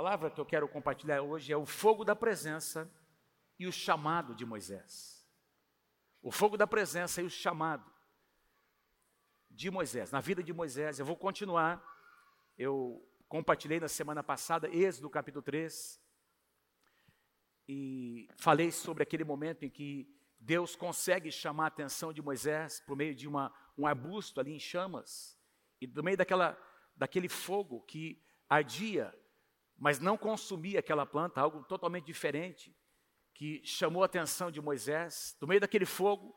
palavra que eu quero compartilhar hoje é o fogo da presença e o chamado de Moisés. O fogo da presença e o chamado de Moisés, na vida de Moisés. Eu vou continuar. Eu compartilhei na semana passada, Êxodo capítulo 3, e falei sobre aquele momento em que Deus consegue chamar a atenção de Moisés por meio de uma, um arbusto ali em chamas, e no meio daquela, daquele fogo que ardia, mas não consumia aquela planta, algo totalmente diferente, que chamou a atenção de Moisés. No meio daquele fogo,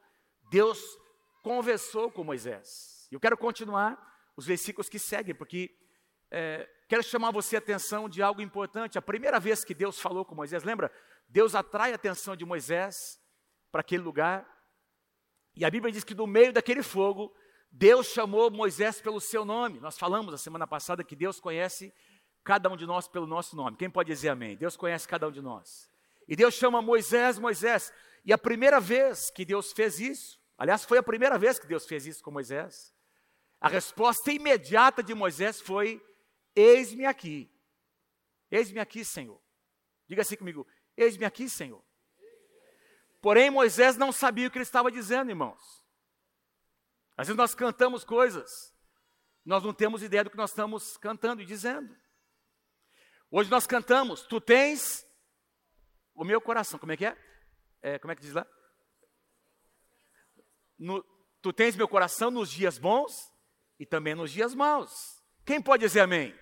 Deus conversou com Moisés. Eu quero continuar os versículos que seguem, porque é, quero chamar você a atenção de algo importante. A primeira vez que Deus falou com Moisés, lembra? Deus atrai a atenção de Moisés para aquele lugar. E a Bíblia diz que no meio daquele fogo, Deus chamou Moisés pelo seu nome. Nós falamos na semana passada que Deus conhece cada um de nós pelo nosso nome. Quem pode dizer amém? Deus conhece cada um de nós. E Deus chama Moisés, Moisés. E a primeira vez que Deus fez isso, aliás, foi a primeira vez que Deus fez isso com Moisés, a resposta imediata de Moisés foi: Eis-me aqui. Eis-me aqui, Senhor. Diga assim comigo: Eis-me aqui, Senhor. Porém, Moisés não sabia o que ele estava dizendo, irmãos. Às vezes nós cantamos coisas, nós não temos ideia do que nós estamos cantando e dizendo. Hoje nós cantamos, tu tens o meu coração, como é que é? é como é que diz lá? No, tu tens meu coração nos dias bons e também nos dias maus. Quem pode dizer amém? amém?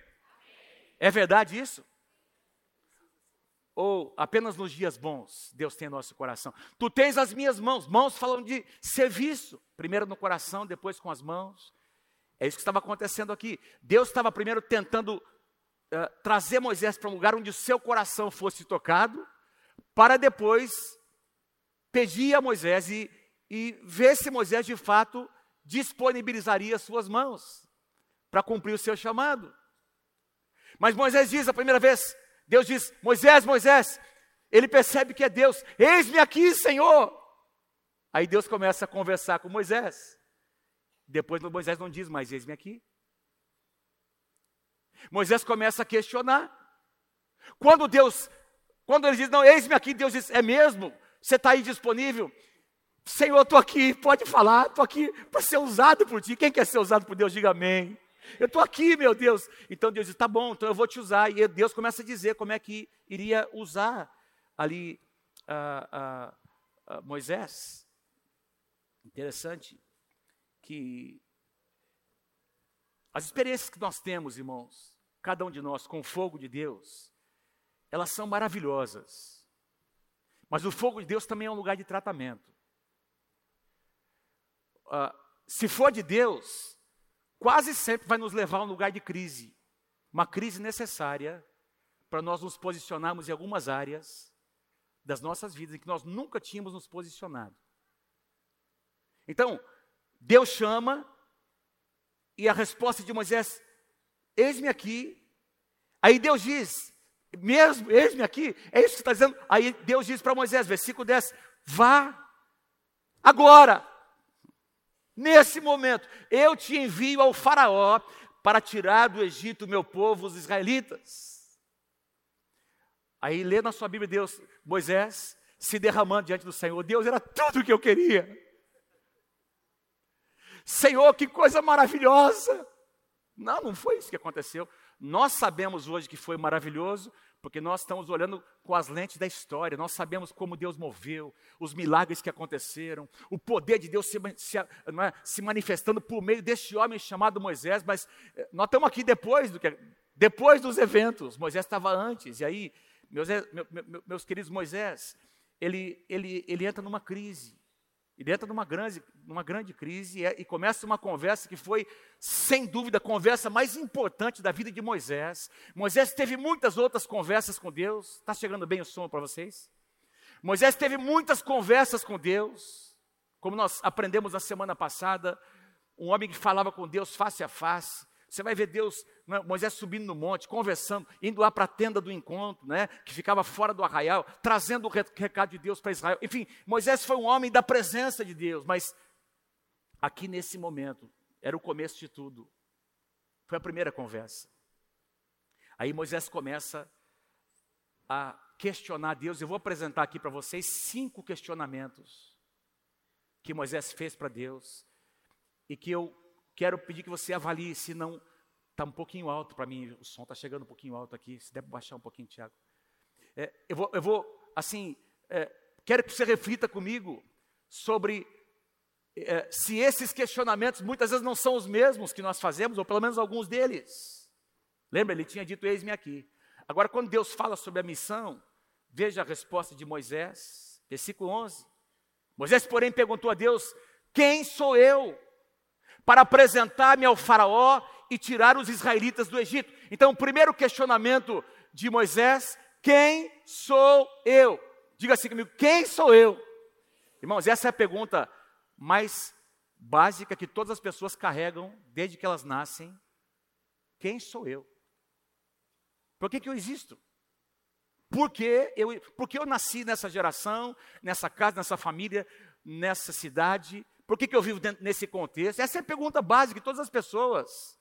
É verdade isso? ou apenas nos dias bons Deus tem nosso coração. Tu tens as minhas mãos, mãos falando de serviço, primeiro no coração, depois com as mãos. É isso que estava acontecendo aqui. Deus estava primeiro tentando uh, trazer Moisés para um lugar onde o seu coração fosse tocado, para depois pedir a Moisés e, e ver se Moisés de fato disponibilizaria as suas mãos para cumprir o seu chamado. Mas Moisés diz a primeira vez: Deus diz: Moisés, Moisés. Ele percebe que é Deus. Eis-me aqui, Senhor. Aí Deus começa a conversar com Moisés. Depois Moisés não diz mais: Eis-me aqui. Moisés começa a questionar. Quando Deus, quando ele diz: Não, eis-me aqui, Deus diz: É mesmo? Você está aí disponível? Senhor, estou aqui, pode falar, estou aqui para ser usado por ti. Quem quer ser usado por Deus, diga amém. Eu estou aqui, meu Deus. Então Deus diz: tá bom, então eu vou te usar. E Deus começa a dizer como é que iria usar ali uh, uh, uh, Moisés. Interessante que as experiências que nós temos, irmãos, cada um de nós com o fogo de Deus, elas são maravilhosas. Mas o fogo de Deus também é um lugar de tratamento. se for de Deus, quase sempre vai nos levar a um lugar de crise. Uma crise necessária para nós nos posicionarmos em algumas áreas das nossas vidas em que nós nunca tínhamos nos posicionado. Então, Deus chama e a resposta de Moisés: Eis-me aqui. Aí Deus diz: Mesmo, eis-me aqui. É isso que está dizendo. Aí Deus diz para Moisés, versículo 10: Vá agora Nesse momento, eu te envio ao Faraó para tirar do Egito o meu povo, os israelitas. Aí lê na sua Bíblia Deus, Moisés se derramando diante do Senhor. Deus era tudo o que eu queria. Senhor, que coisa maravilhosa. Não, não foi isso que aconteceu. Nós sabemos hoje que foi maravilhoso, porque nós estamos olhando com as lentes da história, nós sabemos como Deus moveu, os milagres que aconteceram, o poder de Deus se, se, é, se manifestando por meio deste homem chamado Moisés, mas eh, nós estamos aqui depois, do que, depois dos eventos, Moisés estava antes, e aí, meus, meus, meus queridos Moisés, ele, ele, ele entra numa crise, ele entra numa grande, numa grande crise e, é, e, começa uma conversa que foi, sem dúvida, a conversa mais importante da vida de Moisés. Moisés teve muitas outras conversas com Deus. Está chegando bem o som para vocês? Moisés teve muitas conversas com Deus. Como nós aprendemos na semana passada, um homem que falava com Deus face a face. Você vai ver Deus, né, Moisés subindo no monte, conversando, indo lá para a tenda do encontro, né, que ficava fora do arraial, trazendo o recado de Deus para Israel. Enfim, Moisés foi um homem da presença de Deus, mas aqui nesse momento, era o começo de tudo. Foi a primeira conversa. Aí Moisés começa a questionar Deus, eu vou apresentar aqui para vocês cinco questionamentos que Moisés fez para Deus e que eu quero pedir que você avalie se não está um pouquinho alto para mim, o som está chegando um pouquinho alto aqui, se deve baixar um pouquinho, Tiago. É, eu, vou, eu vou, assim, é, quero que você reflita comigo sobre é, se esses questionamentos muitas vezes não são os mesmos que nós fazemos, ou pelo menos alguns deles. Lembra, ele tinha dito: Eis-me aqui. Agora, quando Deus fala sobre a missão, veja a resposta de Moisés, versículo 11. Moisés, porém, perguntou a Deus: Quem sou eu para apresentar-me ao Faraó e tirar os israelitas do Egito? Então, o primeiro questionamento de Moisés: Quem sou eu? Diga assim comigo: Quem sou eu? Irmãos, essa é a pergunta mais básica que todas as pessoas carregam desde que elas nascem. Quem sou eu? Por que, que eu existo? Porque eu, porque eu nasci nessa geração, nessa casa, nessa família, nessa cidade? Por que, que eu vivo dentro, nesse contexto? Essa é a pergunta básica de todas as pessoas.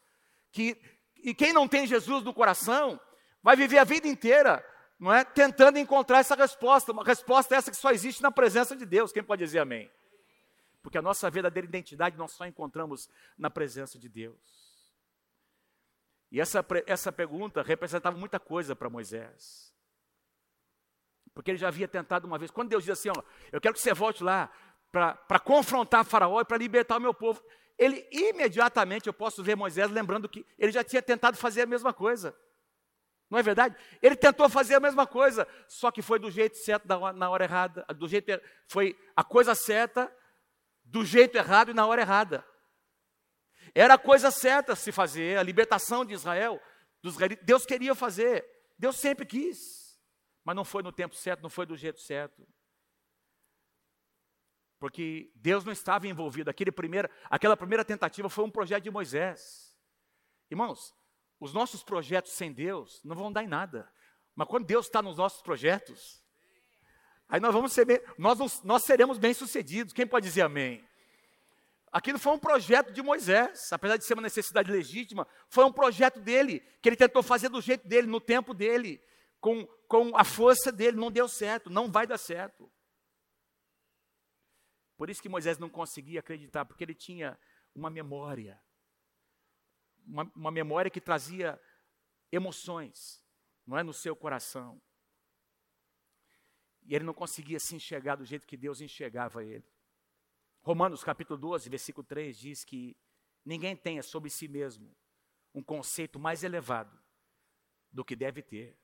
Que, e quem não tem Jesus no coração vai viver a vida inteira não é, tentando encontrar essa resposta. Uma resposta essa que só existe na presença de Deus. Quem pode dizer amém? Porque a nossa verdadeira identidade nós só encontramos na presença de Deus. E essa, essa pergunta representava muita coisa para Moisés. Porque ele já havia tentado uma vez. Quando Deus diz assim: ó, Eu quero que você volte lá para confrontar Faraó e para libertar o meu povo. Ele imediatamente, eu posso ver Moisés lembrando que ele já tinha tentado fazer a mesma coisa. Não é verdade? Ele tentou fazer a mesma coisa, só que foi do jeito certo na hora errada, do jeito foi a coisa certa do jeito errado e na hora errada. Era a coisa certa se fazer, a libertação de Israel, dos Deus queria fazer, Deus sempre quis, mas não foi no tempo certo, não foi do jeito certo. Porque Deus não estava envolvido. Aquele primeiro, aquela primeira tentativa foi um projeto de Moisés. Irmãos, os nossos projetos sem Deus não vão dar em nada. Mas quando Deus está nos nossos projetos, Aí nós vamos ser, nós, nós seremos bem-sucedidos. Quem pode dizer amém? Aquilo foi um projeto de Moisés, apesar de ser uma necessidade legítima, foi um projeto dele, que ele tentou fazer do jeito dele, no tempo dele, com, com a força dele, não deu certo, não vai dar certo. Por isso que Moisés não conseguia acreditar, porque ele tinha uma memória, uma, uma memória que trazia emoções, não é no seu coração. E ele não conseguia se enxergar do jeito que Deus enxergava ele. Romanos capítulo 12, versículo 3 diz que ninguém tenha sobre si mesmo um conceito mais elevado do que deve ter.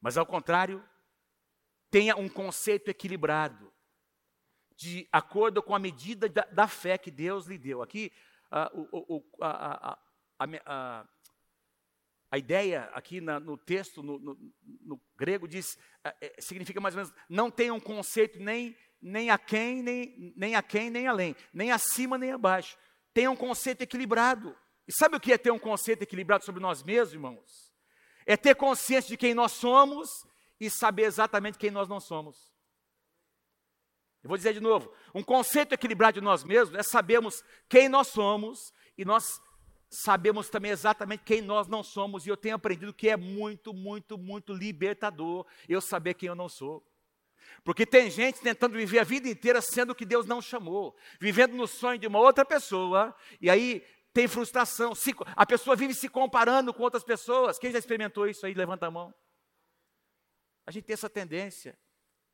Mas ao contrário, tenha um conceito equilibrado, de acordo com a medida da, da fé que Deus lhe deu. Aqui, o, a, a, a, a ideia aqui na, no texto, no, no, no grego, diz, é, significa mais ou menos, não tem um conceito nem, nem a quem, nem, nem a quem, nem além, nem acima, nem abaixo. Tem um conceito equilibrado. E sabe o que é ter um conceito equilibrado sobre nós mesmos, irmãos? É ter consciência de quem nós somos e saber exatamente quem nós não somos. Eu vou dizer de novo: um conceito equilibrado de nós mesmos é sabermos quem nós somos e nós sabemos também exatamente quem nós não somos, e eu tenho aprendido que é muito, muito, muito libertador eu saber quem eu não sou. Porque tem gente tentando viver a vida inteira sendo o que Deus não chamou, vivendo no sonho de uma outra pessoa, e aí tem frustração. a pessoa vive se comparando com outras pessoas. Quem já experimentou isso aí? Levanta a mão. A gente tem essa tendência,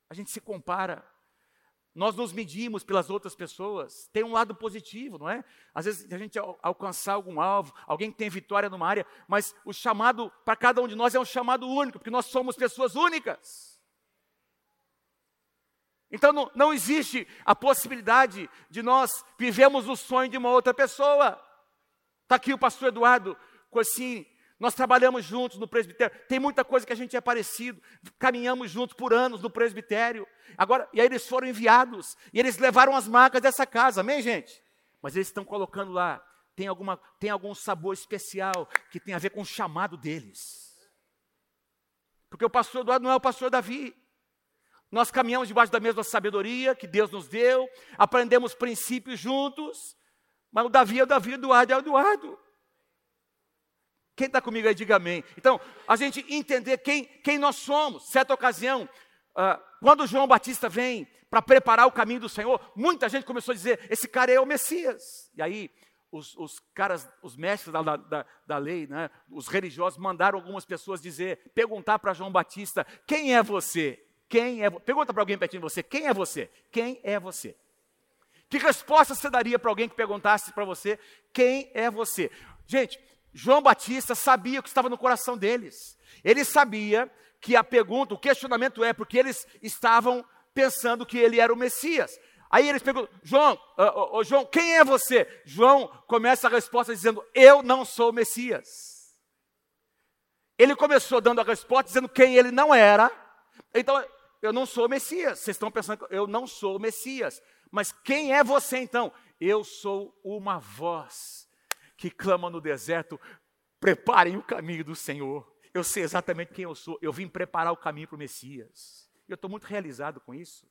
a gente se compara. Nós nos medimos pelas outras pessoas. Tem um lado positivo, não é? Às vezes a gente alcançar algum alvo, alguém que tem vitória numa área, mas o chamado para cada um de nós é um chamado único, porque nós somos pessoas únicas. Então não, não existe a possibilidade de nós vivemos o sonho de uma outra pessoa. Está aqui o pastor Eduardo Corsini, nós trabalhamos juntos no presbitério. Tem muita coisa que a gente é parecido. Caminhamos juntos por anos no presbitério. Agora, e aí eles foram enviados e eles levaram as marcas dessa casa. Amém, gente? Mas eles estão colocando lá tem alguma tem algum sabor especial que tem a ver com o chamado deles. Porque o pastor Eduardo não é o pastor Davi. Nós caminhamos debaixo da mesma sabedoria que Deus nos deu, aprendemos princípios juntos, mas o Davi é o Davi, o Eduardo é o Eduardo. Quem está comigo aí, diga amém. Então, a gente entender quem, quem nós somos. Certa ocasião, uh, quando João Batista vem para preparar o caminho do Senhor, muita gente começou a dizer: esse cara é o Messias. E aí, os, os caras, os mestres da, da, da lei, né, os religiosos, mandaram algumas pessoas dizer, perguntar para João Batista: quem é você? Quem é? Pergunta para alguém pertinho de você: quem é você? Quem é você? Que resposta você daria para alguém que perguntasse para você: quem é você? Gente, João Batista sabia o que estava no coração deles. Ele sabia que a pergunta, o questionamento é porque eles estavam pensando que ele era o Messias. Aí eles perguntam, João, uh, João, quem é você? João começa a resposta dizendo, eu não sou o Messias. Ele começou dando a resposta dizendo quem ele não era. Então, eu não sou o Messias. Vocês estão pensando, eu não sou o Messias. Mas quem é você então? Eu sou uma voz que clama no deserto, preparem o caminho do Senhor. Eu sei exatamente quem eu sou. Eu vim preparar o caminho para o Messias. Eu estou muito realizado com isso.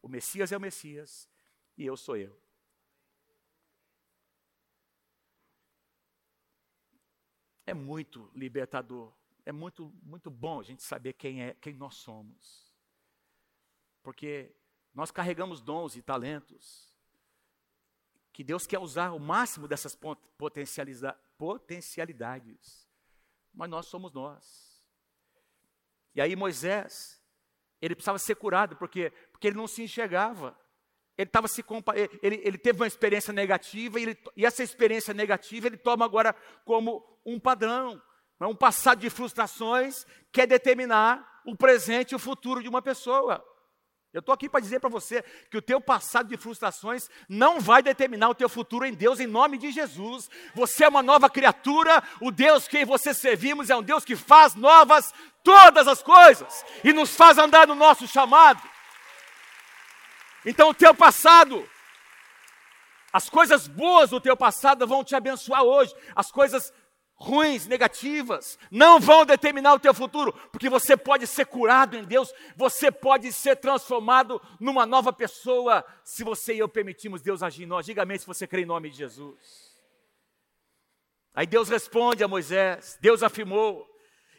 O Messias é o Messias e eu sou eu. É muito libertador. É muito, muito bom a gente saber quem é, quem nós somos. Porque nós carregamos dons e talentos que Deus quer usar o máximo dessas potencialidades. Mas nós somos nós. E aí Moisés, ele precisava ser curado, porque, porque ele não se enxergava. Ele, tava se ele, ele teve uma experiência negativa e, ele, e essa experiência negativa ele toma agora como um padrão, é um passado de frustrações que é determinar o presente e o futuro de uma pessoa. Eu estou aqui para dizer para você que o teu passado de frustrações não vai determinar o teu futuro em Deus, em nome de Jesus. Você é uma nova criatura, o Deus que você servimos é um Deus que faz novas todas as coisas e nos faz andar no nosso chamado. Então o teu passado, as coisas boas do teu passado vão te abençoar hoje, as coisas ruins, negativas, não vão determinar o teu futuro, porque você pode ser curado em Deus, você pode ser transformado numa nova pessoa, se você e eu permitirmos Deus agir em nós. Diga amém se você crê em nome de Jesus. Aí Deus responde a Moisés, Deus afirmou: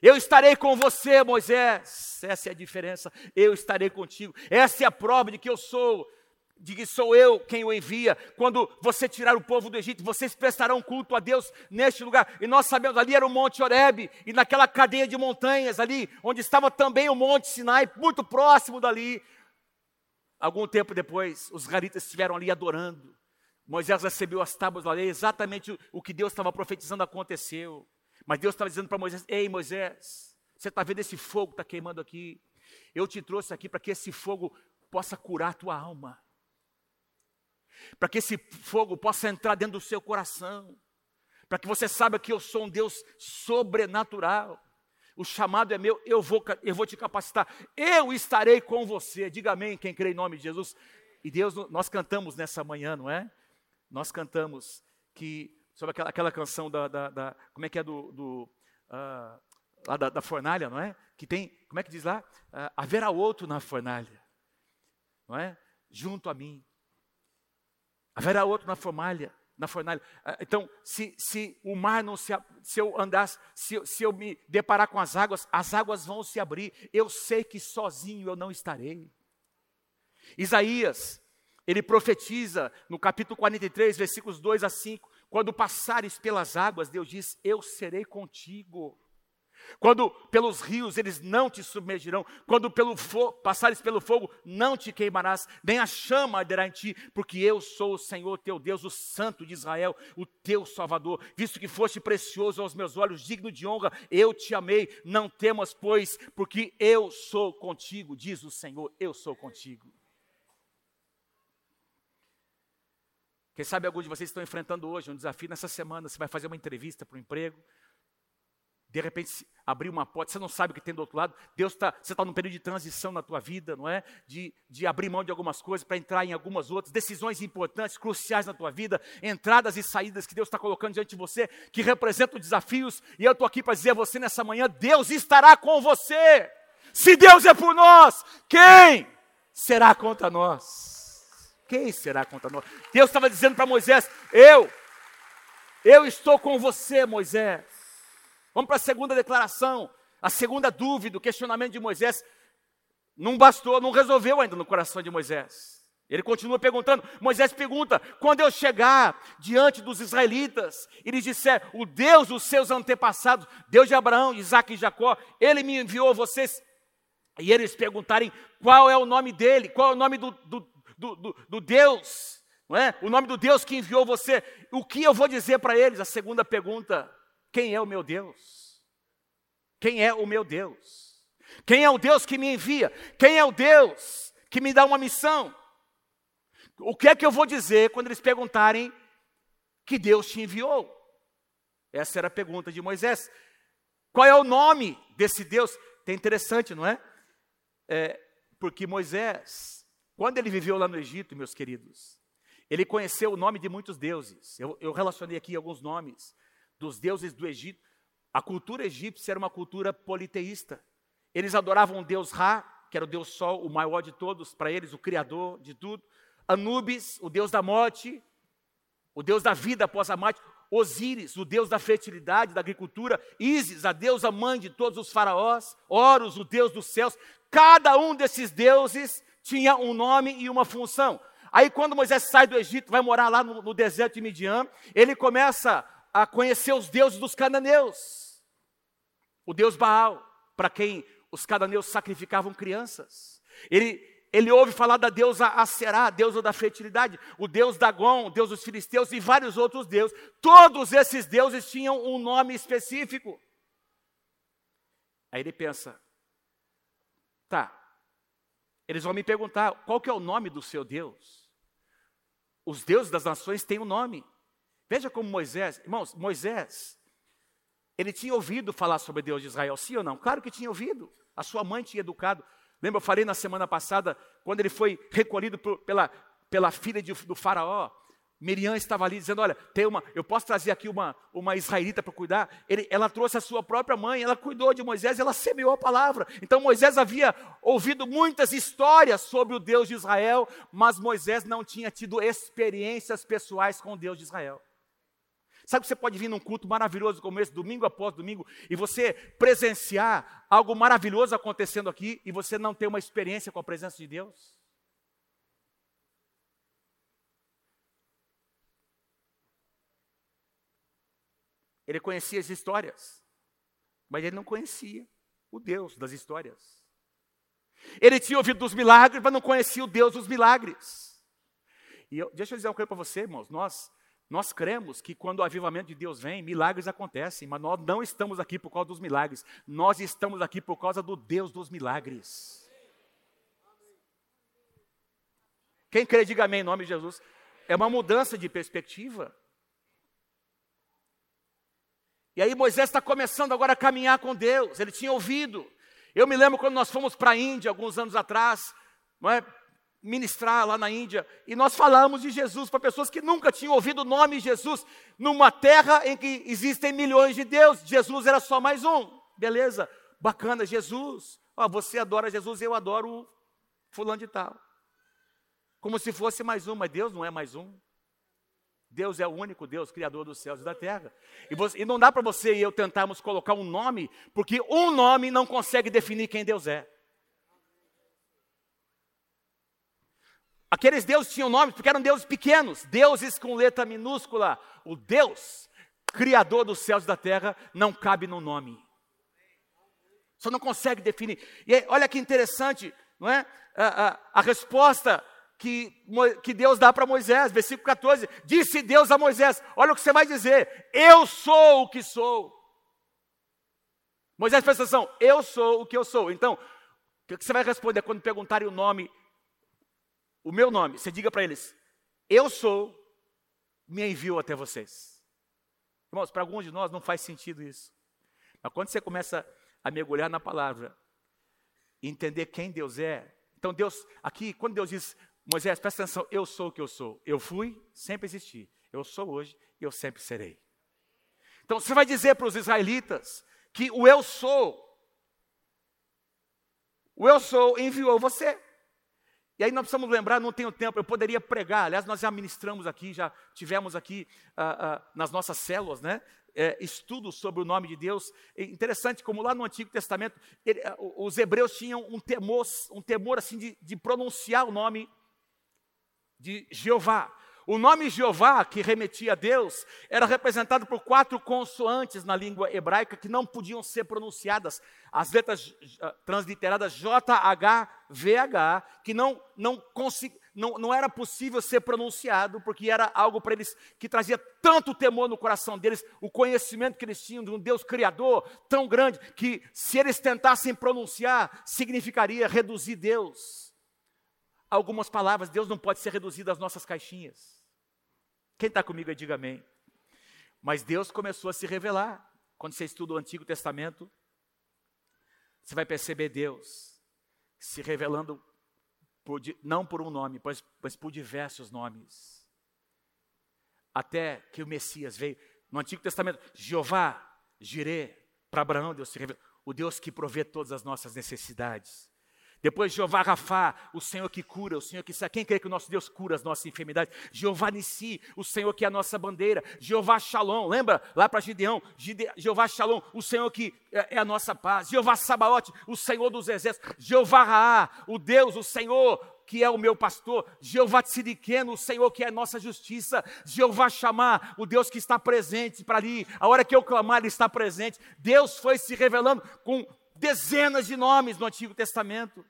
Eu estarei com você, Moisés. Essa é a diferença. Eu estarei contigo. Essa é a prova de que eu sou que sou eu quem o envia. Quando você tirar o povo do Egito, vocês prestarão culto a Deus neste lugar. E nós sabemos, ali era o Monte Horebe, e naquela cadeia de montanhas ali, onde estava também o Monte Sinai, muito próximo dali. Algum tempo depois, os garitas estiveram ali adorando. Moisés recebeu as tábuas da lei, exatamente o que Deus estava profetizando aconteceu. Mas Deus estava dizendo para Moisés: Ei, Moisés, você está vendo esse fogo que está queimando aqui? Eu te trouxe aqui para que esse fogo possa curar a tua alma para que esse fogo possa entrar dentro do seu coração, para que você saiba que eu sou um Deus sobrenatural. O chamado é meu, eu vou, eu vou te capacitar, eu estarei com você. Diga amém, quem crê em nome de Jesus. E Deus, nós cantamos nessa manhã, não é? Nós cantamos que, sobre aquela, aquela canção da, da, da, como é que é do, do uh, lá da, da, fornalha, não é? Que tem, como é que diz lá? Uh, haverá outro na fornalha, não é? Junto a mim. Haverá outro na fornalha, na fornalha. Ah, então, se, se o mar não se se eu andasse, se, se eu me deparar com as águas, as águas vão se abrir. Eu sei que sozinho eu não estarei. Isaías, ele profetiza no capítulo 43, versículos 2 a 5, quando passares pelas águas, Deus diz: Eu serei contigo. Quando pelos rios eles não te submergirão, quando pelo passares pelo fogo não te queimarás, nem a chama arderá em ti, porque eu sou o Senhor teu Deus, o Santo de Israel, o teu Salvador. Visto que foste precioso aos meus olhos, digno de honra, eu te amei. Não temas, pois, porque eu sou contigo, diz o Senhor, eu sou contigo. Quem sabe alguns de vocês estão enfrentando hoje um desafio nessa semana, você vai fazer uma entrevista para o emprego, de repente abrir uma porta, você não sabe o que tem do outro lado. Deus está, você está num período de transição na tua vida, não é? De, de abrir mão de algumas coisas para entrar em algumas outras, decisões importantes, cruciais na tua vida, entradas e saídas que Deus está colocando diante de você, que representam desafios. E eu estou aqui para dizer a você nessa manhã: Deus estará com você. Se Deus é por nós, quem será contra nós? Quem será contra nós? Deus estava dizendo para Moisés: Eu, eu estou com você, Moisés. Vamos para a segunda declaração, a segunda dúvida, o questionamento de Moisés. Não bastou, não resolveu ainda no coração de Moisés. Ele continua perguntando. Moisés pergunta: quando eu chegar diante dos israelitas e lhes disser, o Deus dos seus antepassados, Deus de Abraão, Isaac e Jacó, ele me enviou vocês, e eles perguntarem qual é o nome dele, qual é o nome do, do, do, do Deus, não é? o nome do Deus que enviou você, o que eu vou dizer para eles? A segunda pergunta: quem é o meu Deus? Quem é o meu Deus? Quem é o Deus que me envia? Quem é o Deus que me dá uma missão? O que é que eu vou dizer quando eles perguntarem que Deus te enviou? Essa era a pergunta de Moisés. Qual é o nome desse Deus? É interessante, não é? é? Porque Moisés, quando ele viveu lá no Egito, meus queridos, ele conheceu o nome de muitos deuses. Eu, eu relacionei aqui alguns nomes dos deuses do Egito. A cultura egípcia era uma cultura politeísta. Eles adoravam o deus Ra, que era o deus Sol, o maior de todos, para eles, o criador de tudo. Anubis, o deus da morte, o deus da vida após a morte, Osíris, o deus da fertilidade, da agricultura, Ísis, a deusa mãe de todos os faraós, Horus, o deus dos céus. Cada um desses deuses tinha um nome e uma função. Aí, quando Moisés sai do Egito, vai morar lá no, no deserto de Midian, ele começa a conhecer os deuses dos cananeus. O deus Baal, para quem os cananeus sacrificavam crianças. Ele ele ouve falar da deusa Aserá, deusa da fertilidade, o deus Dagon, o deus dos filisteus e vários outros deuses. Todos esses deuses tinham um nome específico. Aí ele pensa, tá, eles vão me perguntar, qual que é o nome do seu Deus? Os deuses das nações têm um nome. Veja como Moisés, irmãos, Moisés, ele tinha ouvido falar sobre Deus de Israel, sim ou não? Claro que tinha ouvido. A sua mãe tinha educado. Lembra, eu falei na semana passada, quando ele foi recolhido por, pela, pela filha de, do faraó, Miriam estava ali dizendo: Olha, tem uma, eu posso trazer aqui uma, uma israelita para cuidar. Ele, ela trouxe a sua própria mãe, ela cuidou de Moisés, ela semeou a palavra. Então Moisés havia ouvido muitas histórias sobre o Deus de Israel, mas Moisés não tinha tido experiências pessoais com o Deus de Israel. Sabe que você pode vir num culto maravilhoso como esse, domingo após domingo, e você presenciar algo maravilhoso acontecendo aqui e você não ter uma experiência com a presença de Deus? Ele conhecia as histórias, mas ele não conhecia o Deus das histórias. Ele tinha ouvido dos milagres, mas não conhecia o Deus dos milagres. E eu, deixa eu dizer uma coisa para você, irmãos. Nós nós cremos que quando o avivamento de Deus vem, milagres acontecem, mas nós não estamos aqui por causa dos milagres, nós estamos aqui por causa do Deus dos milagres. Quem crê, diga amém em nome de Jesus. É uma mudança de perspectiva. E aí Moisés está começando agora a caminhar com Deus, ele tinha ouvido. Eu me lembro quando nós fomos para a Índia, alguns anos atrás, não é? Ministrar lá na Índia e nós falamos de Jesus para pessoas que nunca tinham ouvido o nome Jesus, numa terra em que existem milhões de deuses. Jesus era só mais um. Beleza, bacana, Jesus. Ó, você adora Jesus, eu adoro fulano de tal. Como se fosse mais um, mas Deus não é mais um. Deus é o único Deus, Criador dos céus e da terra. E, você, e não dá para você e eu tentarmos colocar um nome, porque um nome não consegue definir quem Deus é. Aqueles deuses tinham nomes porque eram deuses pequenos, deuses com letra minúscula. O Deus, Criador dos céus e da terra, não cabe no nome. Você não consegue definir. E aí, olha que interessante, não é? A, a, a resposta que, que Deus dá para Moisés, versículo 14: Disse Deus a Moisés: Olha o que você vai dizer, eu sou o que sou. Moisés presta atenção, eu sou o que eu sou. Então, o que você vai responder quando perguntarem o nome o meu nome, você diga para eles: Eu sou, me enviou até vocês. Irmãos, para alguns de nós não faz sentido isso. Mas quando você começa a mergulhar na palavra, entender quem Deus é, então Deus, aqui, quando Deus diz, Moisés, presta atenção, eu sou o que eu sou. Eu fui, sempre existi. Eu sou hoje e eu sempre serei. Então você vai dizer para os israelitas que o eu sou, o eu sou enviou você. E aí nós precisamos lembrar, não tenho tempo, eu poderia pregar, aliás, nós já ministramos aqui, já tivemos aqui uh, uh, nas nossas células, né? é, estudos sobre o nome de Deus. É interessante como lá no Antigo Testamento ele, os hebreus tinham um temor, um temor assim de, de pronunciar o nome de Jeová. O nome Jeová, que remetia a Deus, era representado por quatro consoantes na língua hebraica que não podiam ser pronunciadas. As letras uh, transliteradas JHVH, que não, não, não, não era possível ser pronunciado, porque era algo para eles que trazia tanto temor no coração deles, o conhecimento que eles tinham de um Deus Criador tão grande, que se eles tentassem pronunciar, significaria reduzir Deus algumas palavras, Deus não pode ser reduzido às nossas caixinhas. Quem está comigo aí, diga amém. Mas Deus começou a se revelar. Quando você estuda o Antigo Testamento, você vai perceber Deus se revelando por, não por um nome, mas, mas por diversos nomes. Até que o Messias veio. No Antigo Testamento, Jeová, Jirê, para Abraão, Deus se revelou. O Deus que provê todas as nossas necessidades. Depois, Jeová Rafá, o Senhor que cura, o Senhor que sabe. Quem crê que o nosso Deus cura as nossas enfermidades? Jeová Nissi, o Senhor que é a nossa bandeira. Jeová Shalom, lembra lá para Gideão? Gide... Jeová Shalom, o Senhor que é, é a nossa paz. Jeová Sabaote, o Senhor dos exércitos. Jeová Raá, o Deus, o Senhor que é o meu pastor, Jeová Tzidikeno, o Senhor que é a nossa justiça, Jeová chamar, o Deus que está presente para ali, a hora que eu clamar, Ele está presente. Deus foi se revelando com dezenas de nomes no Antigo Testamento.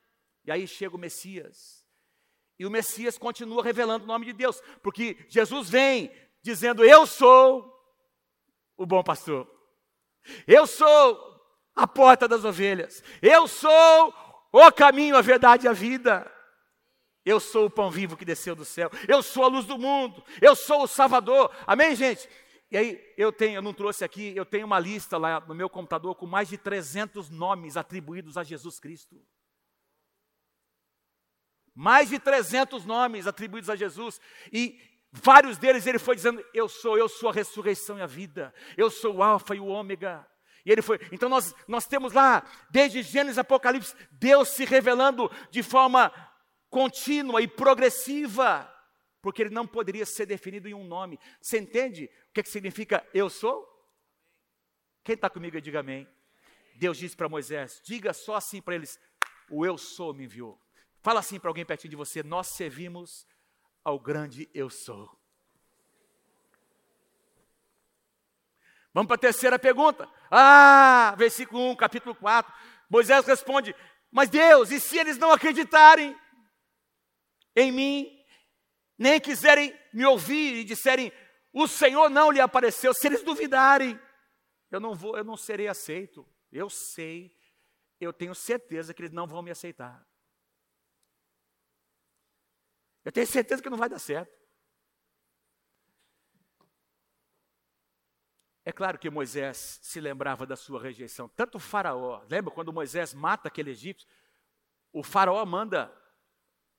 E aí chega o Messias. E o Messias continua revelando o nome de Deus, porque Jesus vem dizendo: Eu sou o bom pastor. Eu sou a porta das ovelhas. Eu sou o caminho, a verdade e a vida. Eu sou o pão vivo que desceu do céu. Eu sou a luz do mundo. Eu sou o Salvador. Amém, gente? E aí, eu tenho, eu não trouxe aqui, eu tenho uma lista lá no meu computador com mais de 300 nomes atribuídos a Jesus Cristo. Mais de 300 nomes atribuídos a Jesus. E vários deles ele foi dizendo: Eu sou, eu sou a ressurreição e a vida. Eu sou o Alfa e o Ômega. E ele foi. Então nós, nós temos lá, desde Gênesis e Apocalipse, Deus se revelando de forma contínua e progressiva. Porque ele não poderia ser definido em um nome. Você entende o que, é que significa eu sou? Quem está comigo, diga amém. Deus disse para Moisés: diga só assim para eles: o eu sou me enviou. Fala assim para alguém pertinho de você: Nós servimos ao grande eu sou. Vamos para a terceira pergunta. Ah, versículo 1, capítulo 4. Moisés responde: Mas Deus, e se eles não acreditarem em mim, nem quiserem me ouvir e disserem: O Senhor não lhe apareceu, se eles duvidarem, eu não vou, eu não serei aceito. Eu sei, eu tenho certeza que eles não vão me aceitar. Eu tenho certeza que não vai dar certo. É claro que Moisés se lembrava da sua rejeição. Tanto o faraó, lembra quando Moisés mata aquele egípcio? O faraó manda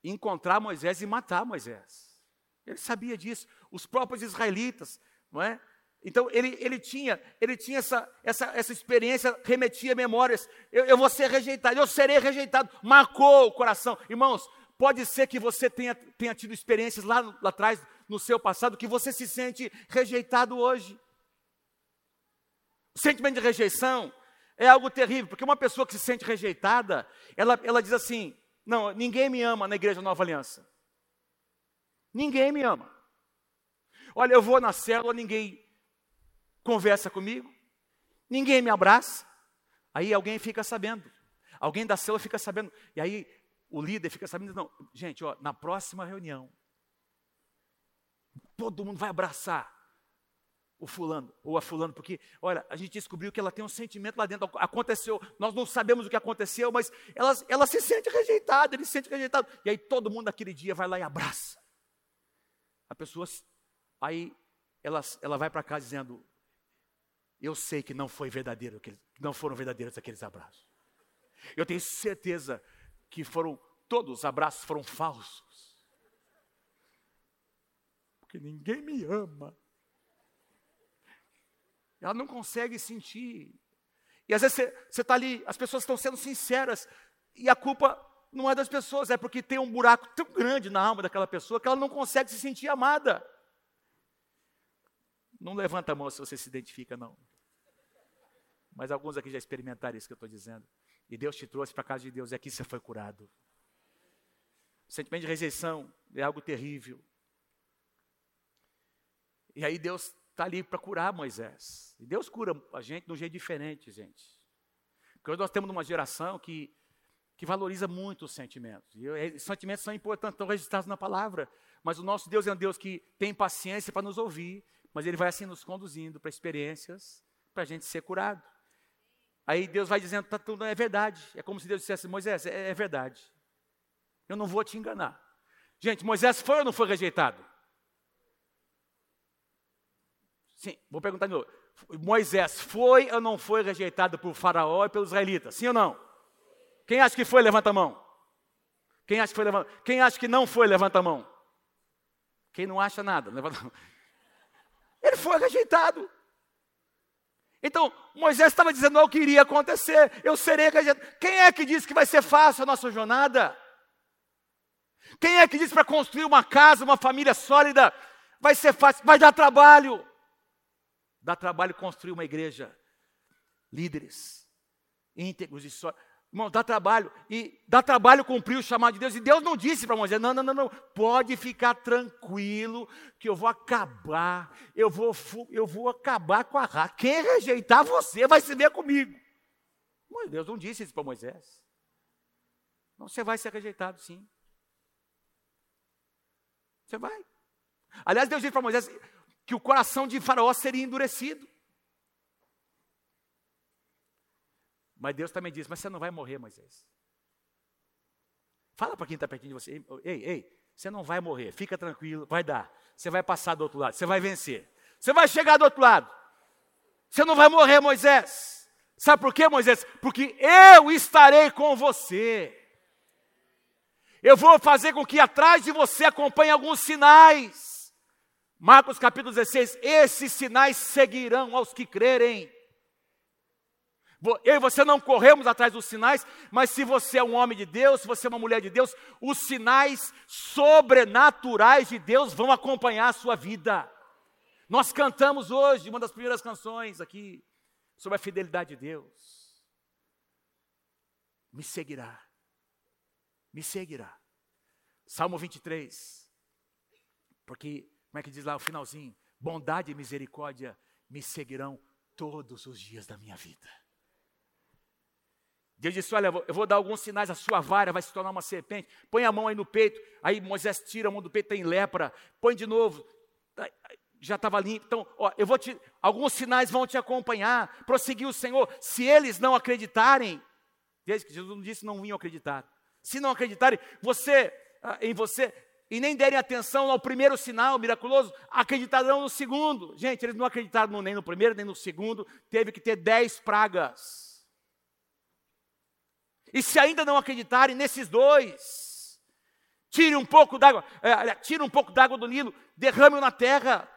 encontrar Moisés e matar Moisés. Ele sabia disso. Os próprios israelitas, não é? Então ele, ele tinha, ele tinha essa, essa, essa experiência, remetia memórias. Eu, eu vou ser rejeitado, eu serei rejeitado. Marcou o coração. Irmãos, Pode ser que você tenha, tenha tido experiências lá, lá atrás, no seu passado, que você se sente rejeitado hoje. O sentimento de rejeição é algo terrível, porque uma pessoa que se sente rejeitada, ela, ela diz assim: Não, ninguém me ama na igreja Nova Aliança. Ninguém me ama. Olha, eu vou na célula, ninguém conversa comigo, ninguém me abraça. Aí alguém fica sabendo, alguém da célula fica sabendo, e aí o líder fica sabendo, não, gente, ó, na próxima reunião, todo mundo vai abraçar o fulano ou a fulano, porque, olha, a gente descobriu que ela tem um sentimento lá dentro, aconteceu, nós não sabemos o que aconteceu, mas ela, ela se sente rejeitada, ele se sente rejeitado, e aí todo mundo naquele dia vai lá e abraça. A pessoa, aí ela, ela vai para casa dizendo, eu sei que não foi verdadeiro, que não foram verdadeiros aqueles abraços. Eu tenho certeza que foram, todos os abraços foram falsos. Porque ninguém me ama. Ela não consegue sentir. E às vezes você está ali, as pessoas estão sendo sinceras, e a culpa não é das pessoas, é porque tem um buraco tão grande na alma daquela pessoa que ela não consegue se sentir amada. Não levanta a mão se você se identifica, não. Mas alguns aqui já experimentaram isso que eu estou dizendo. E Deus te trouxe para a casa de Deus e aqui você foi curado. O sentimento de rejeição é algo terrível. E aí Deus está ali para curar Moisés. E Deus cura a gente de um jeito diferente, gente. Porque hoje nós temos uma geração que, que valoriza muito os sentimentos. E os sentimentos são importantes, estão registrados na palavra. Mas o nosso Deus é um Deus que tem paciência para nos ouvir, mas Ele vai assim nos conduzindo para experiências para a gente ser curado. Aí Deus vai dizendo, tá tudo é verdade. É como se Deus dissesse, Moisés, é, é verdade. Eu não vou te enganar. Gente, Moisés foi ou não foi rejeitado? Sim, vou perguntar de novo. Moisés foi ou não foi rejeitado por Faraó e pelos israelitas? Sim ou não? Quem acha que foi, levanta a mão. Quem acha que foi, levanta Quem acha que não foi, levanta a mão. Quem não acha nada, levanta a mão. Ele foi rejeitado. Então, Moisés estava dizendo o que iria acontecer. Eu serei. Quem é que disse que vai ser fácil a nossa jornada? Quem é que disse para construir uma casa, uma família sólida, vai ser fácil? Vai dar trabalho. Dá trabalho construir uma igreja. Líderes, íntegros e sólidos. Irmão, dá trabalho. E dá trabalho cumprir o chamado de Deus. E Deus não disse para Moisés: não, não, não, não. Pode ficar tranquilo que eu vou acabar. Eu vou, eu vou acabar com a raça. Quem rejeitar você vai se ver comigo. Mas Deus não disse isso para Moisés. Não, você vai ser rejeitado, sim. Você vai. Aliás, Deus disse para Moisés que o coração de Faraó seria endurecido. Mas Deus também diz: Mas você não vai morrer, Moisés. Fala para quem está pertinho de você: Ei, ei, você não vai morrer, fica tranquilo, vai dar. Você vai passar do outro lado, você vai vencer. Você vai chegar do outro lado. Você não vai morrer, Moisés. Sabe por quê, Moisés? Porque eu estarei com você. Eu vou fazer com que atrás de você acompanhe alguns sinais. Marcos capítulo 16: Esses sinais seguirão aos que crerem. Eu e você não corremos atrás dos sinais, mas se você é um homem de Deus, se você é uma mulher de Deus, os sinais sobrenaturais de Deus vão acompanhar a sua vida. Nós cantamos hoje uma das primeiras canções aqui sobre a fidelidade de Deus. Me seguirá, me seguirá. Salmo 23, porque, como é que diz lá o finalzinho? Bondade e misericórdia me seguirão todos os dias da minha vida. Deus disse: Olha, eu vou dar alguns sinais, a sua vara vai se tornar uma serpente. Põe a mão aí no peito. Aí Moisés tira a mão do peito, tem lepra. Põe de novo. Já estava limpo. Então, ó, eu vou te. Alguns sinais vão te acompanhar. Prosseguiu o Senhor. Se eles não acreditarem, desde que Jesus não disse não vinham acreditar. Se não acreditarem, você, ah, em você, e nem derem atenção ao primeiro sinal miraculoso, acreditarão no segundo. Gente, eles não acreditaram nem no primeiro, nem no segundo. Teve que ter dez pragas. E se ainda não acreditarem nesses dois, tire um pouco d'água, é, tire um pouco d'água do Nilo, derrame-o na terra,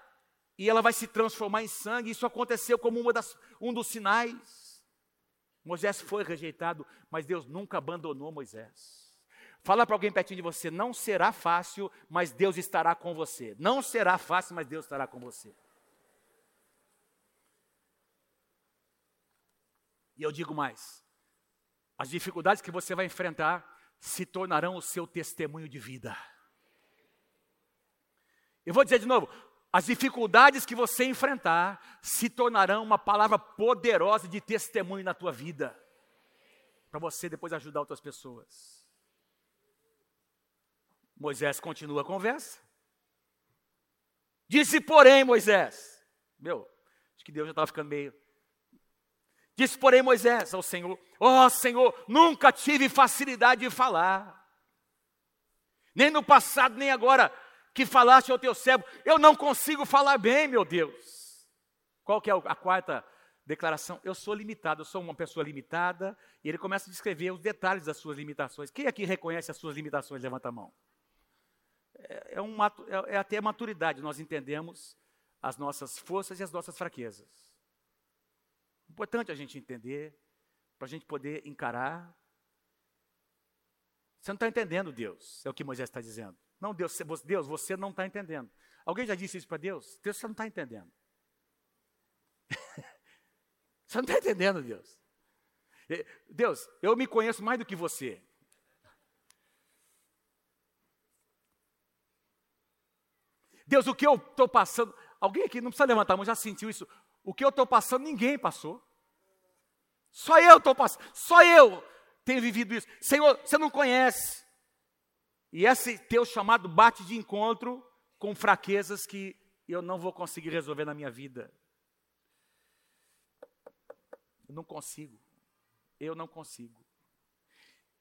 e ela vai se transformar em sangue. Isso aconteceu como das, um dos sinais. Moisés foi rejeitado, mas Deus nunca abandonou Moisés. Fala para alguém pertinho de você, não será fácil, mas Deus estará com você. Não será fácil, mas Deus estará com você. E eu digo mais: as dificuldades que você vai enfrentar se tornarão o seu testemunho de vida. Eu vou dizer de novo: as dificuldades que você enfrentar se tornarão uma palavra poderosa de testemunho na tua vida, para você depois ajudar outras pessoas. Moisés continua a conversa. Disse, porém, Moisés, meu, acho que Deus já estava ficando meio Disse, porém, Moisés ao Senhor: Ó oh, Senhor, nunca tive facilidade de falar, nem no passado, nem agora que falaste ao teu servo, eu não consigo falar bem, meu Deus. Qual que é a quarta declaração? Eu sou limitado, eu sou uma pessoa limitada, e ele começa a descrever os detalhes das suas limitações. Quem aqui reconhece as suas limitações? Levanta a mão. É, é, um, é, é até maturidade, nós entendemos as nossas forças e as nossas fraquezas. Importante a gente entender, para a gente poder encarar. Você não está entendendo Deus, é o que Moisés está dizendo. Não, Deus, Deus, você não está entendendo. Alguém já disse isso para Deus? Deus, você não está entendendo. Você não está entendendo, Deus. Deus, eu me conheço mais do que você. Deus, o que eu estou passando. Alguém aqui não precisa levantar a mão, já sentiu isso? O que eu estou passando, ninguém passou. Só eu estou passando, só eu tenho vivido isso. Senhor, você não conhece. E esse teu chamado bate de encontro com fraquezas que eu não vou conseguir resolver na minha vida. Eu não consigo. Eu não consigo.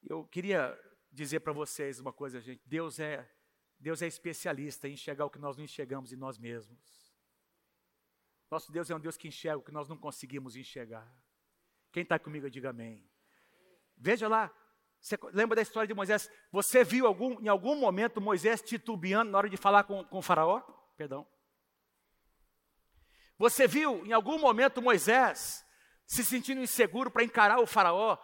Eu queria dizer para vocês uma coisa, gente. Deus é Deus é especialista em enxergar o que nós não enxergamos em nós mesmos. Nosso Deus é um Deus que enxerga o que nós não conseguimos enxergar. Quem está comigo, diga amém. Veja lá, você lembra da história de Moisés? Você viu algum, em algum momento Moisés titubeando na hora de falar com, com o faraó? Perdão. Você viu em algum momento Moisés se sentindo inseguro para encarar o faraó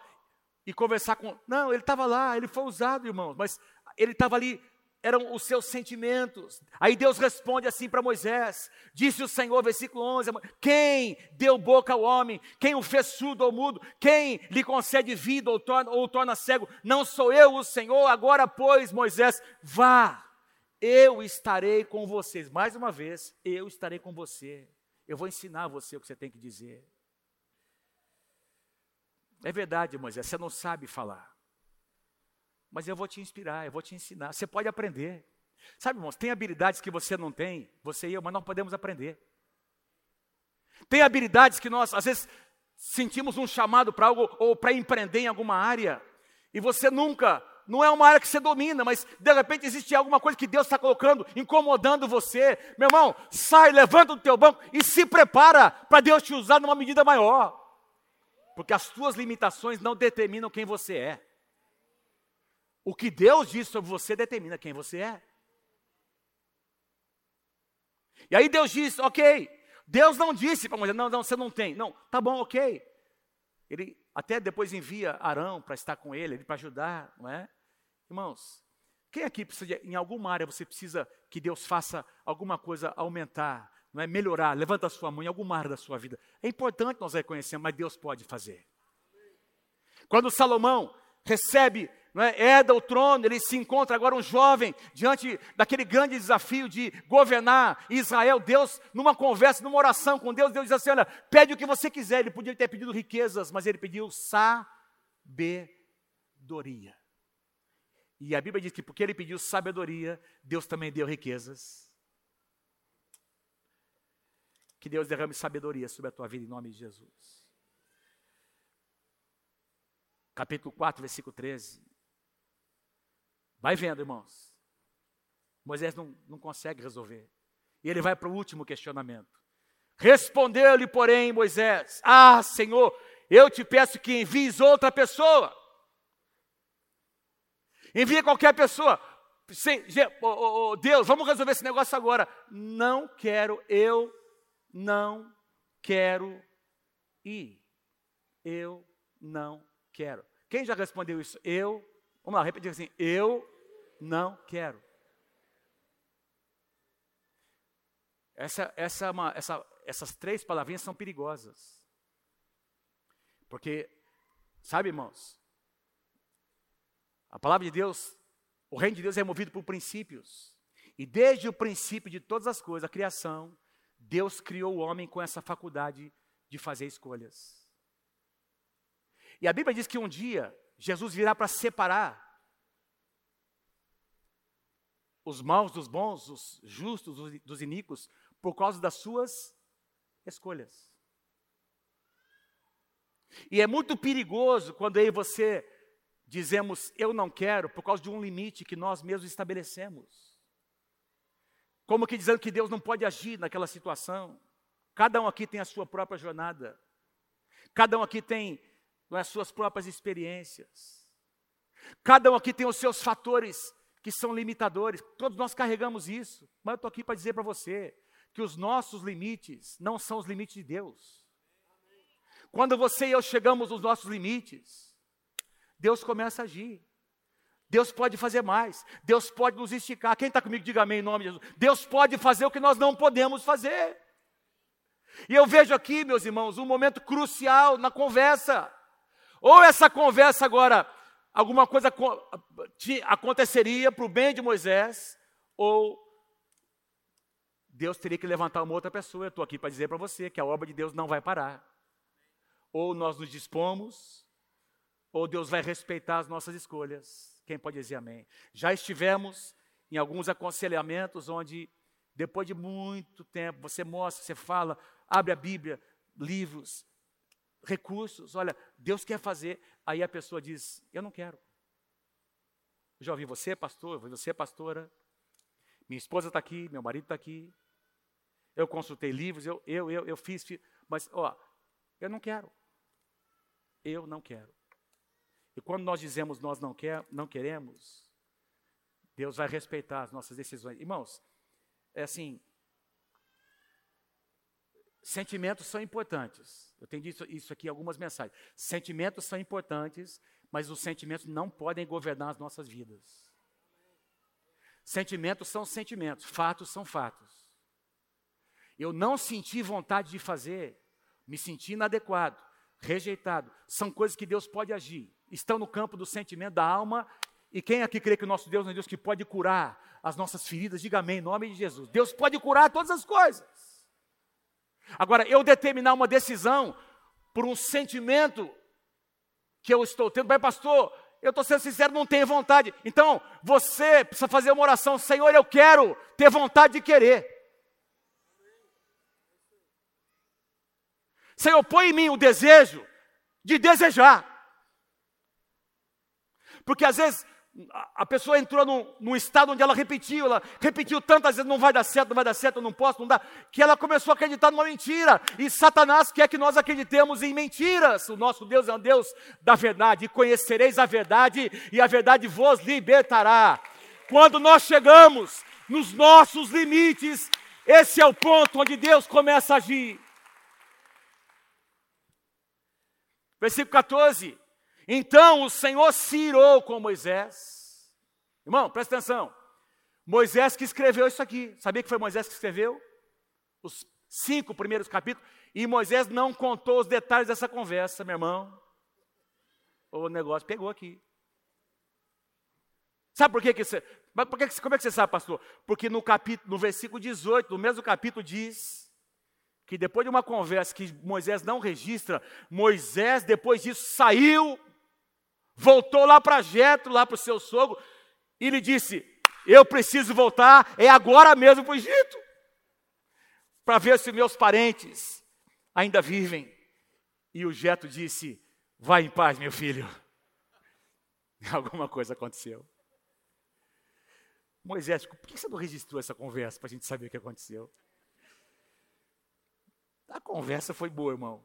e conversar com. Não, ele estava lá, ele foi usado, irmãos, mas ele estava ali eram os seus sentimentos. Aí Deus responde assim para Moisés: Disse o Senhor, versículo 11: Quem deu boca ao homem? Quem o fez surdo ou mudo? Quem lhe concede vida ou torna, ou torna cego? Não sou eu o Senhor? Agora, pois, Moisés, vá, eu estarei com vocês. Mais uma vez, eu estarei com você. Eu vou ensinar você o que você tem que dizer. É verdade, Moisés, você não sabe falar mas eu vou te inspirar, eu vou te ensinar. Você pode aprender. Sabe, irmãos, tem habilidades que você não tem, você e eu, mas nós podemos aprender. Tem habilidades que nós, às vezes, sentimos um chamado para algo ou para empreender em alguma área, e você nunca, não é uma área que você domina, mas de repente existe alguma coisa que Deus está colocando, incomodando você. Meu irmão, sai, levanta do teu banco e se prepara para Deus te usar numa medida maior. Porque as tuas limitações não determinam quem você é. O que Deus diz sobre você determina quem você é. E aí Deus diz, ok. Deus não disse para Moisés, não, não, você não tem. Não, tá bom, ok. Ele até depois envia Arão para estar com ele, para ajudar, não é? Irmãos, quem aqui precisa, de, em alguma área você precisa que Deus faça alguma coisa aumentar, não é? Melhorar, levanta a sua mão em alguma área da sua vida. É importante nós reconhecermos, mas Deus pode fazer. Quando Salomão recebe é, herda o trono, ele se encontra agora um jovem diante daquele grande desafio de governar Israel. Deus, numa conversa, numa oração com Deus, Deus diz assim: Olha, pede o que você quiser. Ele podia ter pedido riquezas, mas ele pediu sabedoria. E a Bíblia diz que porque ele pediu sabedoria, Deus também deu riquezas. Que Deus derrame sabedoria sobre a tua vida em nome de Jesus. Capítulo 4, versículo 13. Vai vendo, irmãos. Moisés não, não consegue resolver. E ele vai para o último questionamento. Respondeu-lhe, porém, Moisés: Ah, Senhor, eu te peço que envies outra pessoa. Envia qualquer pessoa. Deus, vamos resolver esse negócio agora. Não quero, eu não quero ir. Eu não quero. Quem já respondeu isso? Eu. Vamos lá, repetir assim. Eu não quero. Essa, essa, é uma, essa, essas três palavrinhas são perigosas. Porque, sabe, irmãos, a palavra de Deus, o reino de Deus é movido por princípios. E desde o princípio de todas as coisas, a criação, Deus criou o homem com essa faculdade de fazer escolhas. E a Bíblia diz que um dia Jesus virá para separar os maus dos bons, os justos dos iníquos, por causa das suas escolhas. E é muito perigoso quando aí você dizemos eu não quero por causa de um limite que nós mesmos estabelecemos. Como que dizendo que Deus não pode agir naquela situação. Cada um aqui tem a sua própria jornada. Cada um aqui tem é, as suas próprias experiências. Cada um aqui tem os seus fatores que são limitadores. Todos nós carregamos isso. Mas eu estou aqui para dizer para você que os nossos limites não são os limites de Deus. Quando você e eu chegamos nos nossos limites, Deus começa a agir. Deus pode fazer mais. Deus pode nos esticar. Quem está comigo, diga amém em nome de Jesus. Deus pode fazer o que nós não podemos fazer. E eu vejo aqui, meus irmãos, um momento crucial na conversa. Ou essa conversa agora, alguma coisa aconteceria para o bem de Moisés, ou Deus teria que levantar uma outra pessoa. Eu estou aqui para dizer para você que a obra de Deus não vai parar. Ou nós nos dispomos, ou Deus vai respeitar as nossas escolhas. Quem pode dizer amém? Já estivemos em alguns aconselhamentos onde, depois de muito tempo, você mostra, você fala, abre a Bíblia, livros, recursos, olha, Deus quer fazer. Aí a pessoa diz: Eu não quero. Já ouvi você, pastor, ouvi você, pastora. Minha esposa está aqui, meu marido está aqui. Eu consultei livros, eu, eu, eu, eu fiz, fiz, mas, ó, eu não quero. Eu não quero. E quando nós dizemos nós não, quer, não queremos, Deus vai respeitar as nossas decisões. Irmãos, é assim, sentimentos são importantes. Eu tenho dito isso aqui em algumas mensagens. Sentimentos são importantes, mas os sentimentos não podem governar as nossas vidas. Sentimentos são sentimentos, fatos são fatos. Eu não senti vontade de fazer, me senti inadequado, rejeitado. São coisas que Deus pode agir. Estão no campo do sentimento da alma. E quem aqui crê que o nosso Deus é um Deus que pode curar as nossas feridas? Diga amém, em nome de Jesus. Deus pode curar todas as coisas. Agora, eu determinar uma decisão por um sentimento que eu estou tendo, mas pastor, eu estou sendo sincero, não tenho vontade. Então, você precisa fazer uma oração, Senhor, eu quero ter vontade de querer. Senhor, põe em mim o desejo de desejar. Porque às vezes a pessoa entrou num, num, estado onde ela repetiu, ela repetiu tantas vezes, não vai dar certo, não vai dar certo, não posso, não dá, que ela começou a acreditar numa mentira. E Satanás quer que nós acreditemos em mentiras. O nosso Deus é um Deus da verdade. E conhecereis a verdade, e a verdade vos libertará. Quando nós chegamos nos nossos limites, esse é o ponto onde Deus começa a agir. Versículo 14. Então o Senhor se irou com Moisés. Irmão, presta atenção. Moisés que escreveu isso aqui. Sabia que foi Moisés que escreveu? Os cinco primeiros capítulos. E Moisés não contou os detalhes dessa conversa, meu irmão. O negócio pegou aqui. Sabe por que, que você. Por que, como é que você sabe, pastor? Porque no capítulo, no versículo 18, no mesmo capítulo, diz que depois de uma conversa que Moisés não registra, Moisés, depois disso, saiu, voltou lá para Jetro, lá para o seu sogro, e lhe disse: Eu preciso voltar, é agora mesmo para o Egito, para ver se meus parentes ainda vivem. E o Jetro disse: Vai em paz, meu filho. Alguma coisa aconteceu. Moisés, por que você não registrou essa conversa para a gente saber o que aconteceu? A conversa foi boa, irmão.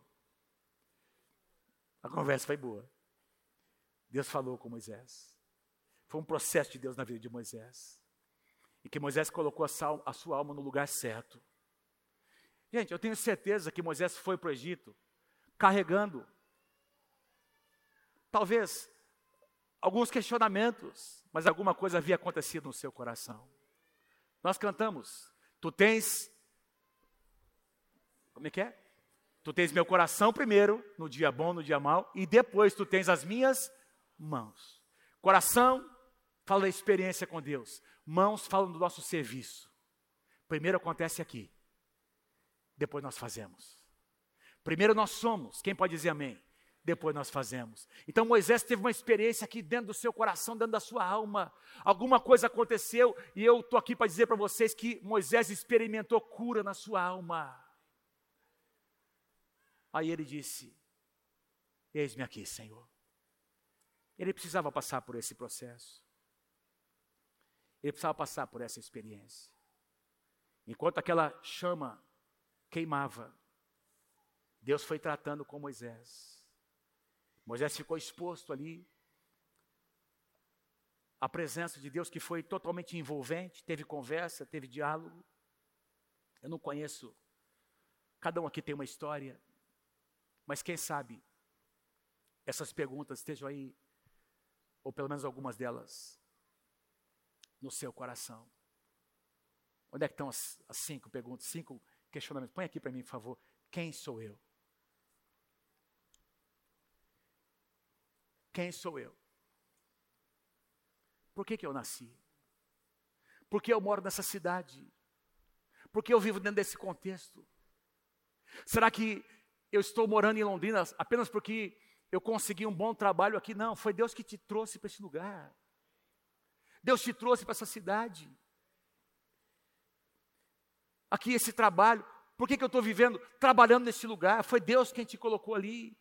A conversa foi boa. Deus falou com Moisés. Foi um processo de Deus na vida de Moisés. E que Moisés colocou a, sal, a sua alma no lugar certo. Gente, eu tenho certeza que Moisés foi para o Egito carregando, talvez, alguns questionamentos, mas alguma coisa havia acontecido no seu coração. Nós cantamos, tu tens como é que é? Tu tens meu coração primeiro, no dia bom, no dia mau, e depois tu tens as minhas mãos. Coração fala da experiência com Deus, mãos falam do nosso serviço. Primeiro acontece aqui, depois nós fazemos. Primeiro nós somos, quem pode dizer amém? Depois nós fazemos. Então Moisés teve uma experiência aqui dentro do seu coração, dentro da sua alma. Alguma coisa aconteceu e eu estou aqui para dizer para vocês que Moisés experimentou cura na sua alma. Aí ele disse: Eis-me aqui, Senhor. Ele precisava passar por esse processo. Ele precisava passar por essa experiência. Enquanto aquela chama queimava, Deus foi tratando com Moisés. Moisés ficou exposto ali à presença de Deus que foi totalmente envolvente, teve conversa, teve diálogo. Eu não conheço, cada um aqui tem uma história, mas quem sabe essas perguntas estejam aí, ou pelo menos algumas delas, no seu coração. Onde é que estão as, as cinco perguntas, cinco questionamentos? Põe aqui para mim, por favor. Quem sou eu? Quem sou eu? Por que, que eu nasci? Por que eu moro nessa cidade? Por que eu vivo dentro desse contexto? Será que eu estou morando em Londrina apenas porque eu consegui um bom trabalho aqui? Não, foi Deus que te trouxe para esse lugar. Deus te trouxe para essa cidade. Aqui esse trabalho, por que, que eu estou vivendo, trabalhando nesse lugar? Foi Deus quem te colocou ali.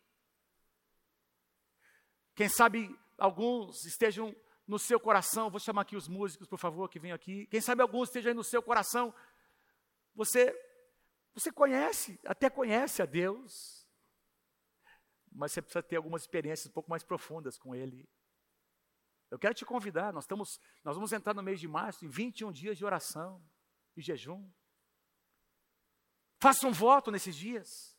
Quem sabe alguns estejam no seu coração, vou chamar aqui os músicos, por favor, que venham aqui. Quem sabe alguns estejam aí no seu coração. Você, você conhece, até conhece a Deus, mas você precisa ter algumas experiências um pouco mais profundas com Ele. Eu quero te convidar, nós, estamos, nós vamos entrar no mês de março em 21 dias de oração e jejum. Faça um voto nesses dias.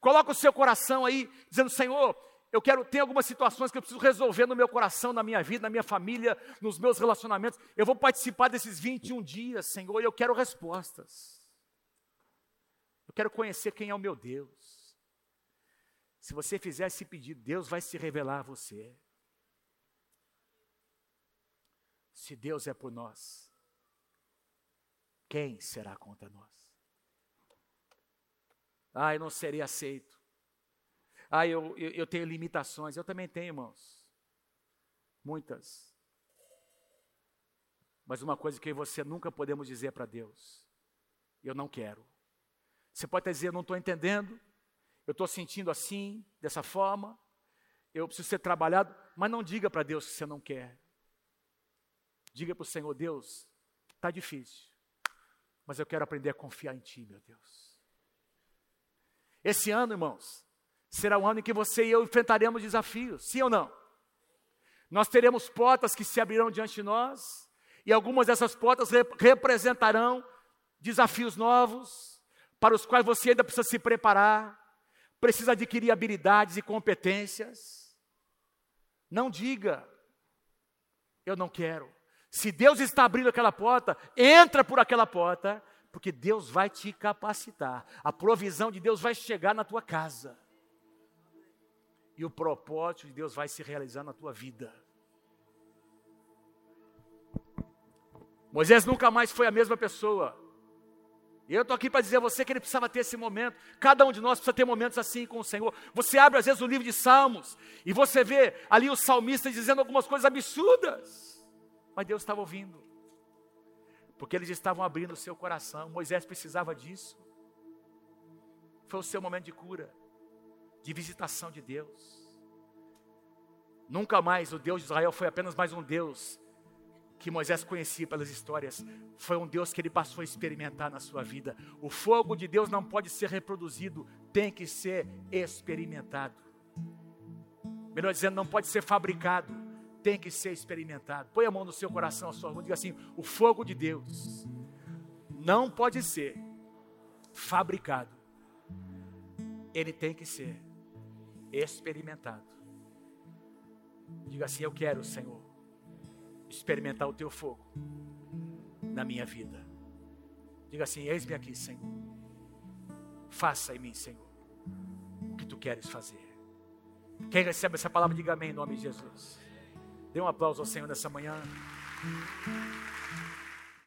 Coloca o seu coração aí, dizendo: Senhor, eu quero ter algumas situações que eu preciso resolver no meu coração, na minha vida, na minha família, nos meus relacionamentos. Eu vou participar desses 21 dias, Senhor, e eu quero respostas. Eu quero conhecer quem é o meu Deus. Se você fizer esse pedido, Deus vai se revelar a você. Se Deus é por nós, quem será contra nós? Ah, eu não serei aceito. Ah, eu, eu, eu tenho limitações. Eu também tenho, irmãos. Muitas. Mas uma coisa que você nunca podemos dizer para Deus: eu não quero. Você pode dizer, eu não estou entendendo, eu estou sentindo assim, dessa forma, eu preciso ser trabalhado, mas não diga para Deus que você não quer. Diga para o Senhor, Deus, está difícil, mas eu quero aprender a confiar em Ti, meu Deus. Esse ano, irmãos, será um ano em que você e eu enfrentaremos desafios, sim ou não? Nós teremos portas que se abrirão diante de nós, e algumas dessas portas rep representarão desafios novos, para os quais você ainda precisa se preparar, precisa adquirir habilidades e competências. Não diga, eu não quero. Se Deus está abrindo aquela porta, entra por aquela porta, porque Deus vai te capacitar. A provisão de Deus vai chegar na tua casa. E o propósito de Deus vai se realizar na tua vida. Moisés nunca mais foi a mesma pessoa. E eu estou aqui para dizer a você que ele precisava ter esse momento. Cada um de nós precisa ter momentos assim com o Senhor. Você abre às vezes o livro de Salmos e você vê ali os salmistas dizendo algumas coisas absurdas. Mas Deus estava ouvindo. Porque eles estavam abrindo o seu coração. Moisés precisava disso. Foi o seu momento de cura de visitação de Deus. Nunca mais o Deus de Israel foi apenas mais um Deus que Moisés conhecia pelas histórias, foi um Deus que ele passou a experimentar na sua vida. O fogo de Deus não pode ser reproduzido, tem que ser experimentado. Melhor dizendo, não pode ser fabricado, tem que ser experimentado. Põe a mão no seu coração, a sua mão, diga assim: o fogo de Deus não pode ser fabricado, ele tem que ser experimentado. Diga assim: Eu quero, Senhor, experimentar o teu fogo na minha vida. Diga assim: Eis-me aqui, Senhor. Faça em mim, Senhor, o que tu queres fazer. Quem recebe essa palavra, diga amém em nome de Jesus. Dê um aplauso ao Senhor nessa manhã.